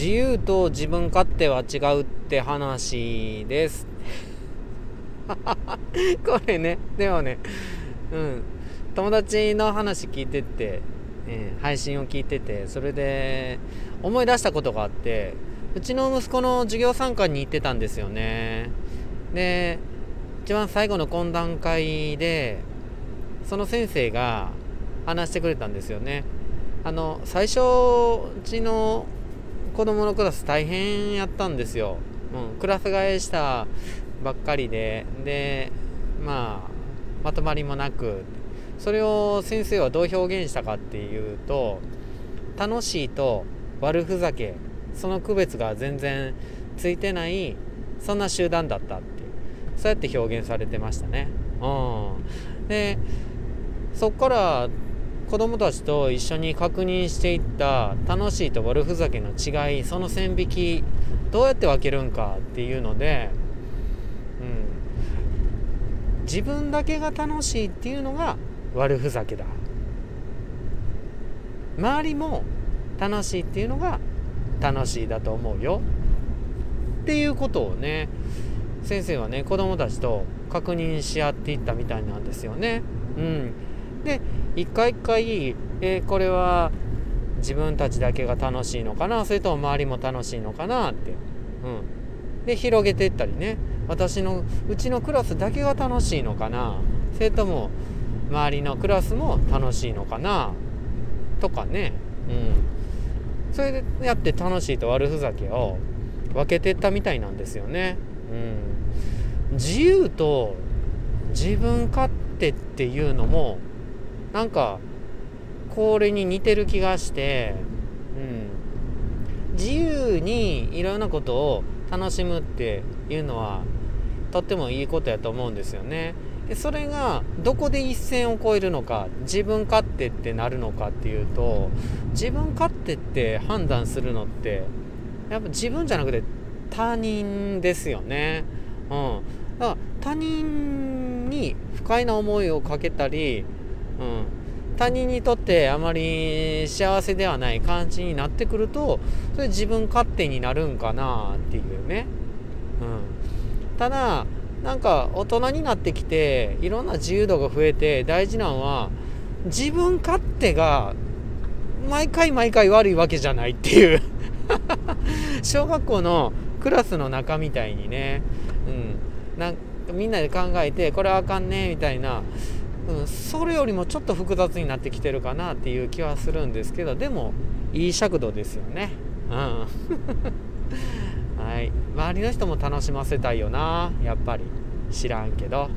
自由と自分勝手は違うって話です。これねでもねうん。友達の話聞いてて、えー、配信を聞いててそれで思い出したことがあってうちの息子の授業参観に行ってたんですよね。で一番最後の懇談会でその先生が話してくれたんですよね。あの最初うちの子供のクラス大変やったんですよ、うん、クラス替えしたばっかりで。でまあまとまりもなく。それを先生はどう表現したかっていうと楽しいと悪ふざけその区別が全然ついてないそんな集団だったってう。そうやって表現されてましたね。うん、でそっから子供たちと一緒に確認していった楽しいと悪ふざけの違いその線引きどうやって分けるんかっていうので、うん、自分だけが楽しいっていうのが悪ふざけだ。周りも楽しいっていうのが楽しいだと思うよ。っていうことをね先生はね子供たちと確認し合っていったみたいなんですよね。うん、で一回一回、えー、これは自分たちだけが楽しいのかなそれとも周りも楽しいのかなって、うん、で広げていったりね。私のうちのクラスだけが楽しいのかな。それとも周りのクラスも楽しいのかな。とかね、うん、それでやって楽しいと悪ふざけを分けてったみたいなんですよね。うん、自由と自分勝手っていうのもなんかこれに似てる気がして、うん、自由にいろんなことを楽しむっていうのはとってもいいことやと思うんですよね。でそれがどこで一線を越えるのか自分勝手ってなるのかっていうと自分勝手って判断するのってやっぱ自分じゃなくて他人ですよね。うん、だから他人に不快な思いをかけたりうん、他人にとってあまり幸せではない感じになってくるとそれ自分勝手になるんかなっていうね、うん、ただなんか大人になってきていろんな自由度が増えて大事なのは自分勝手が毎回毎回悪いわけじゃないっていう。小学校のクラスの中みたいにね、うん、なんみんなで考えてこれはあかんねみたいな。うん、それよりもちょっと複雑になってきてるかなっていう気はするんですけどでもいい尺度ですよね。うん。はい。周りの人も楽しませたいよなやっぱり。知らんけど。